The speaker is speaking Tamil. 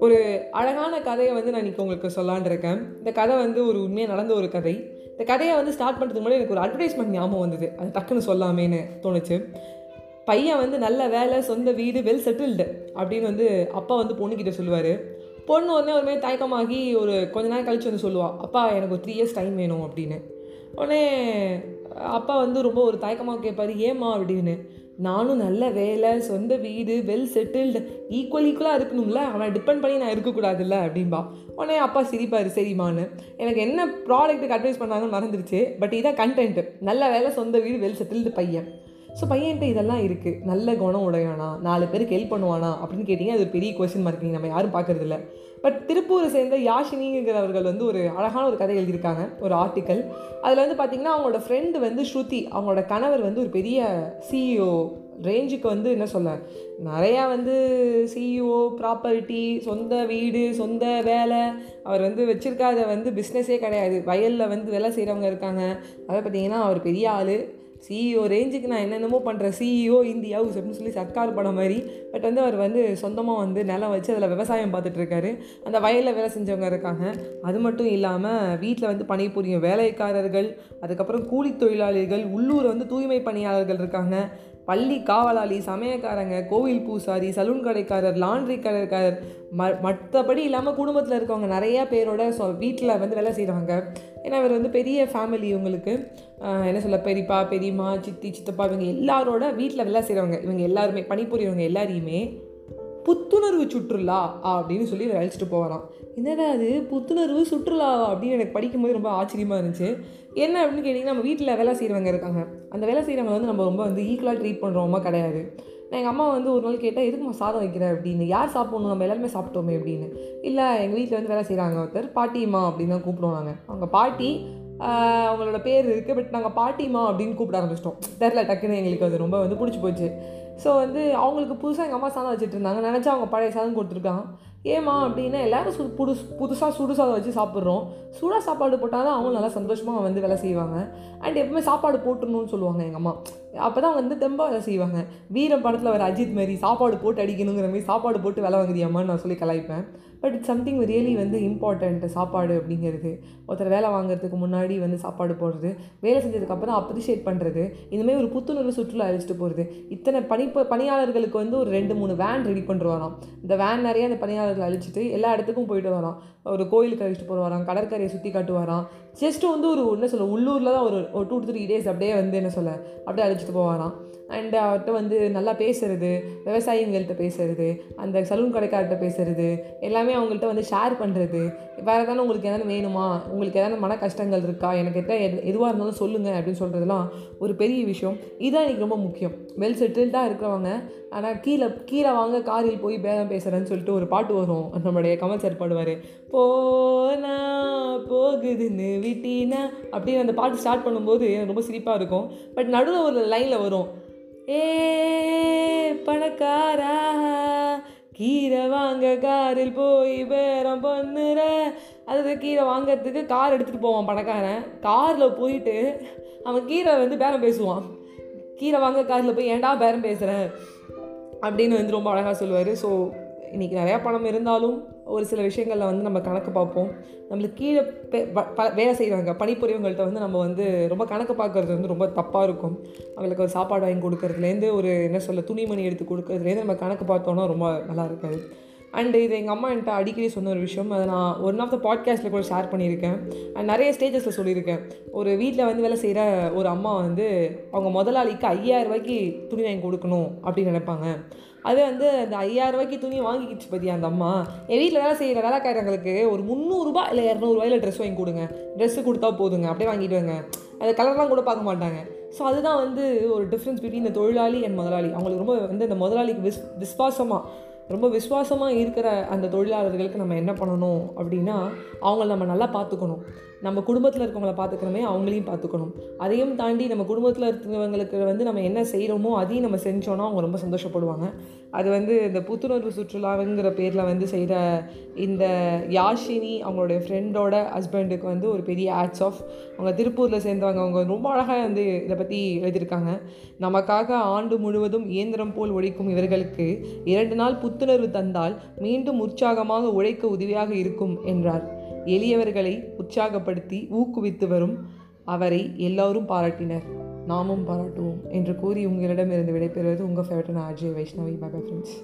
ஒரு அழகான கதையை வந்து நான் இன்றைக்கி உங்களுக்கு சொல்லான் இருக்கேன். இந்த கதை வந்து ஒரு உண்மையாக நடந்த ஒரு கதை. இந்த கதையை வந்து ஸ்டார்ட் பண்ணுறதுக்கு முன்னாடி எனக்கு ஒரு அட்வர்டைஸ்மெண்ட் ஞாபகம் வந்தது. அது டக்குன்னு சொல்லாமேன்னு தோணுச்சு. பையன் வந்து நல்ல வேலை சொந்த வீடு வெல் செட்டில்டு அப்படின்னு வந்து அப்பா வந்து பொண்ணுக்கிட்ட சொல்லுவார். பொண்ணு உடனே ஒரு மாதிரி தயக்கமாகி ஒரு கொஞ்ச நேரம் கழித்து வந்து சொல்லுவாள் அப்பா எனக்கு ஒரு த்ரீ இயர்ஸ் டைம் வேணும் அப்படின்னு. உடனே அப்பா வந்து ரொம்ப ஒரு தயக்கமாக கேட்பாரு ஏம்மா? அப்படின்னு. நானும் நல்ல வேலை சொந்த வீடு வெல் செட்டில்டு ஈக்குவல் ஈக்குவலாக இருக்கணும்ல? அவனை டிபெண்ட் பண்ணி நான் இருக்கக்கூடாதுல்ல? அப்படின்பா உடனே அப்பா சிரிப்பார். சரிமான்னு எனக்கு என்ன ப்ராடக்ட்டுக்கு அட்வைஸ் பண்ணாங்கன்னு மறந்துருச்சு. பட் இதான் கண்டென்ட்டு நல்ல வேலை சொந்த வீடு வெல் செட்டில்டு பையன். ஸோ பையன்கிட்ட இதெல்லாம் இருக்குது நல்ல குணம் உடையானா நாலு பேருக்கு ஹெல்ப் பண்ணுவானா? அப்படின்னு கேட்டிங்கன்னா அது ஒரு பெரிய கொஸ்டின் மார்க் நம்ம யாரும் பார்க்கறது இல்லை. பட் திருப்பூரை சேர்ந்த யாஷினிங்கிறவர்கள் வந்து ஒரு அழகான ஒரு கதை எழுதியிருக்காங்க ஒரு ஆர்டிக்கல் அதில் வந்து பார்த்திங்கன்னா அவங்களோட ஃப்ரெண்டு வந்து ஸ்ருதி அவங்களோட கணவர் வந்து ஒரு பெரிய சிஇஓ ரேஞ்சுக்கு வந்து என்ன சொல்ல நிறையா வந்து சிஇஓ ப்ராப்பர்ட்டி சொந்த வீடு சொந்த வேலை. அவர் வந்து வச்சுருக்காத வந்து பிஸ்னஸே கிடையாது. வயலில் வந்து வேலை செய்கிறவங்க இருக்காங்க. அதை பார்த்திங்கன்னா அவர் பெரிய ஆள். சிஇஓ ரேஞ்சுக்கு நான் என்னென்னமோ பண்ணுறேன் சிஇஓ இந்தியா ஹவுஸ் அப்படின்னு சொல்லி சர்க்கார் படம் மாதிரி. பட் வந்து அவர் வந்து சொந்தமாக வந்து நிலம் வச்சு அதில் விவசாயம் பார்த்துட்ருக்காரு அந்த வயலில் வேலை செஞ்சவங்க இருக்காங்க. அது மட்டும் இல்லாமல் வீட்டில் வந்து பணிபுரியும் வேலைக்காரர்கள் அதுக்கப்புறம் கூலி தொழிலாளிகள் உள்ளூர் வந்து தூய்மை பணியாளர்கள் இருக்காங்க. பள்ளி காவலாளி சமயக்காரங்க கோவில் பூசாரி சலூன் கடைக்காரர் லாண்ட்ரி கடைக்காரர் ம மற்றபடி இல்லாமல் குடும்பத்தில் இருக்கவங்க நிறையா பேரோட சொ வீட்டில் வந்து வேலை செய்கிறாங்க ஏன்னா இவர் வந்து பெரிய ஃபேமிலி இவங்களுக்கு. என்ன சொல்ல பெரியப்பா பெரியம்மா சித்தி சித்தப்பா இவங்க எல்லாரோட வீட்டில் வேலை செய்கிறவங்க இவங்க எல்லாருமே பணிபுரியவங்க எல்லாரையுமே புத்துணர்வு சுற்றுலா அப்படின்னு சொல்லி இவர் அழைச்சிட்டு போகிறான் என்னடா அது புத்துணர்வு சுற்றுலா அப்படின்னு எனக்கு படிக்கும்போது ரொம்ப ஆச்சரியமாக இருந்துச்சு. என்ன அப்படின்னு கேட்டிங்கன்னா நம்ம வீட்டில் வேலை செய்கிறவங்க இருக்காங்க. அந்த வேலை செய்கிறவங்க வந்து நம்ம ரொம்ப வந்து ஈக்குவலாக ட்ரீட் பண்ணுறோமா கிடையாது. நான் எங்கள் அம்மா வந்து ஒரு நாள் கேட்டால் எதுக்குமா சாதம் வைக்கிறேன் அப்படின்னு. யார் சாப்பிடணும்? நம்ம எல்லாருமே சாப்பிட்டோமே அப்படின்னு. இல்லை எங்கள் வீட்டில் வந்து வேலை செய்கிறாங்க ஒருத்தர் பாட்டிம்மா அப்படின்னு தான் கூப்பிடுவாங்க அவங்க பாட்டி அவங்களோட பேர் இருக்குது பட் நாங்கள் பாட்டிமா அப்படின்னு கூப்பிட ஆரம்பிச்சிட்டோம். தெரில டக்குன்னு எங்களுக்கு அது ரொம்ப வந்து பிடிச்சி போச்சு. ஸோ வந்து அவங்களுக்கு புதுசாக எங்கள் அம்மா சாதம் வச்சுட்டு இருந்தாங்க. நினச்சா அவங்க பழைய சாதம் கொடுத்துருக்காங்க. ஏமா அப்படின்னா எல்லோரும் சு புது புதுசாக சுடு சாதம் வச்சு சாப்பிட்றோம். சூடாக சாப்பாடு போட்டால் தான் அவங்களும் நல்லா சந்தோஷமாக வந்து வேலை செய்வாங்க. அண்ட் எப்பவுமே சாப்பாடு போட்டுணும்னு சொல்லுவாங்க எங்கள் அம்மா. அப்போ தான் வந்து தெம்பாக வேலை செய்வாங்க. வீரம் படத்தில் வர அஜித் மாரி சாப்பாடு போட்டு அடிக்கணுங்கிற மாதிரி சாப்பாடு போட்டு வேலை வாங்குறியாமான்னு நான் சொல்லி கலாய்ப்பேன். பட் இட்ஸ் சம்திங் ரியலி வந்து இம்பார்ட்டண்ட் சாப்பாடு அப்படிங்கிறது. ஒருத்தர் வேலை வாங்குறதுக்கு முன்னாடி வந்து சாப்பாடு போடுறது வேலை செஞ்சதுக்கப்புறம் அப்ரிஷியேட் பண்ணுறது இந்தமாதிரி ஒரு புத்துணர்வு சுற்றுலா அழைச்சிட்டு போகிறது இத்தனை பணி பணியாளர்களுக்கு வந்து ஒரு ரெண்டு மூணு வேன் ரெடி பண்ணிட்டு இந்த வேன் நிறைய அந்த பணியாளர் பணியாளர்கள் அழிச்சிட்டு எல்லா இடத்துக்கும் போயிட்டு வரோம் ஒரு கோயிலுக்கு அழைச்சிட்டு போகிற வரான் கடற்கரையை சுற்றி காட்டு ஜஸ்ட் வந்து ஒரு என்ன சொல்ல உள்ளூரில் தான் ஒரு ஒரு டூ த்ரீ டேஸ் அப்படியே வந்து என்ன சொல்ல அப்படியே அழைச்சிட்டு போவாராம். அண்ட் அவர்கிட்ட வந்து நல்லா பேசுறது விவசாயிங்கள்கிட்ட பேசுறது அந்த சலூன் கடைக்கார்கிட்ட பேசுறது எல்லாமே அவங்கள்ட்ட வந்து ஷேர் பண்ணுறது வேறு ஏதாவது உங்களுக்கு எதாவது வேணுமா? உங்களுக்கு எதாவது மன கஷ்டங்கள் இருக்கா? எனக்கு எட்ட எது எதுவாக இருந்தாலும் சொல்லுங்கள் அப்படின்னு சொல்கிறதுலாம் ஒரு பெரிய விஷயம். இதுதான் எனக்கு ரொம்ப முக்கியம். வெல் செட்டில்டாக இருக்கிறவங்க ஆனால் கீழே கீழே வாங்க காரில் போய் பேதம் பேசுகிறேன்னு சொல்லிட்டு ஒரு பாட்டு வரும் நம்மளுடைய கமல் சார் பாடுவார் போனா போகுதுன்னு விட்டினா அப்படின்னு அந்த பாட்டு ஸ்டார்ட் பண்ணும்போது ரொம்ப சிரிப்பாக இருக்கும். பட் நடுவில் ஒரு லைனில் வரும் ஏ பணக்காரா கீரை வாங்க காரில் போய் பேரம் பண்ணுற. அது கீரை வாங்கிறதுக்கு கார் எடுத்துகிட்டு போவான் பணக்காரன். காரில் போயிட்டு அவன் கீரை வந்து பேரம் பேசுவான். கீரை வாங்க காரில் போய் ஏன்டா பேரம் பேசுகிறேன் அப்படின்னு வந்து ரொம்ப அழகாக சொல்லுவார். ஸோ இன்றைக்கி நிறையா பணம் இருந்தாலும் ஒரு சில விஷயங்களில் வந்து நம்ம கணக்கு பார்ப்போம். நம்மளுக்கு கீழே வேலை செய்கிறாங்க பணிபுரியவங்கள்ட்ட வந்து நம்ம வந்து ரொம்ப கணக்கு பார்க்குறது வந்து ரொம்ப தப்பாக இருக்கும். அவங்களுக்கு ஒரு சாப்பாடு வாங்கி கொடுக்குறதுலேருந்து ஒரு என்ன சொல்ல துணிமணி எடுத்து கொடுக்குறதுலேருந்து நம்ம கணக்கு பார்த்தோன்னா ரொம்ப நல்லா இருக்காது. அண்ட் இது எங்கள் அம்மா என்கிட்ட அடிக்கடி சொன்ன ஒரு விஷயம். அதை நான் ஒன் ஆஃப் த பாட்காஸ்ட்டில் கூட ஷேர் பண்ணியிருக்கேன். அண்ட் நிறைய ஸ்டேஜஸில் சொல்லியிருக்கேன். ஒரு வீட்டில் வந்து வேலை செய்கிற ஒரு அம்மா வந்து அவங்க முதலாளிக்கு ஐயாயிரம் ரூபாய்க்கு துணி வாங்கி கொடுக்கணும் அப்படின்னு நினைப்பாங்க. அது வந்து அந்த ஐயாயிரம் ரூபாய்க்கு துணி வாங்கிக்கிச்சு பற்றியா அந்த அம்மா? என் வீட்டில் வேலை செய்கிற வேலைக்காரங்களுக்கு ஒரு முந்நூறுரூபா இல்லை இரநூறுவாயில் ட்ரெஸ் வாங்கி கொடுங்க. ட்ரெஸ்ஸு கொடுத்தா போதுங்க. அப்படியே வாங்கிட்டு வாங்க. அது கலர்லாம் கூட பார்க்க மாட்டாங்க. ஸோ அதுதான் வந்து ஒரு டிஃப்ரென்ஸ் பிட்வீன் இந்த தொழிலாளி அண்ட் முதலாளி. அவங்களுக்கு ரொம்ப வந்து இந்த முதலாளிக்கு விஸ் விஸ்வாசமாக ரொம்ப விசுவாசமாக இருக்கிற அந்த தொழிலாளர்களுக்கு நம்ம என்ன பண்ணணும் அப்படின்னா அவங்கள நம்ம நல்லா பார்த்துக்கணும். நம்ம குடும்பத்தில் இருக்கவங்கள பார்த்துக்கணுமே அவங்களையும் பார்த்துக்கணும். அதையும் தாண்டி நம்ம குடும்பத்தில் இருக்கிறவங்களுக்கு வந்து நம்ம என்ன செய்கிறோமோ அதையும் நம்ம செஞ்சோன்னா அவங்க ரொம்ப சந்தோஷப்படுவாங்க. அது வந்து இந்த புத்துணர்வு சுற்றுலாங்கிற பேரில் வந்து செய்கிற இந்த யாஷினி அவங்களுடைய ஃப்ரெண்டோட ஹஸ்பண்டுக்கு வந்து ஒரு பெரிய ஆட்ஸ் ஆஃப் அவங்க திருப்பூரில் சேர்ந்தவங்க. அவங்க ரொம்ப அழகாக வந்து இதை பற்றி எழுதியிருக்காங்க. நமக்காக ஆண்டு முழுவதும் இயந்திரம் போல் ஒழிக்கும் இவர்களுக்கு இரண்டு நாள் புத்துணர்வு தந்தால் மீண்டும் உற்சாகமாக உழைக்க உதவியாக இருக்கும் என்றார். எளியவர்களை உற்சாகப்படுத்தி ஊக்குவித்து வரும் அவரை எல்லோரும் பாராட்டினர். நாமும் பாராட்டுவோம் என்று கூறி உங்களிடமிருந்து விடைபெறுவது உங்கள் ஃபேவரட் ஆர்ஜே வைஷ்ணவி. பாபா ஃப்ரெண்ட்ஸ்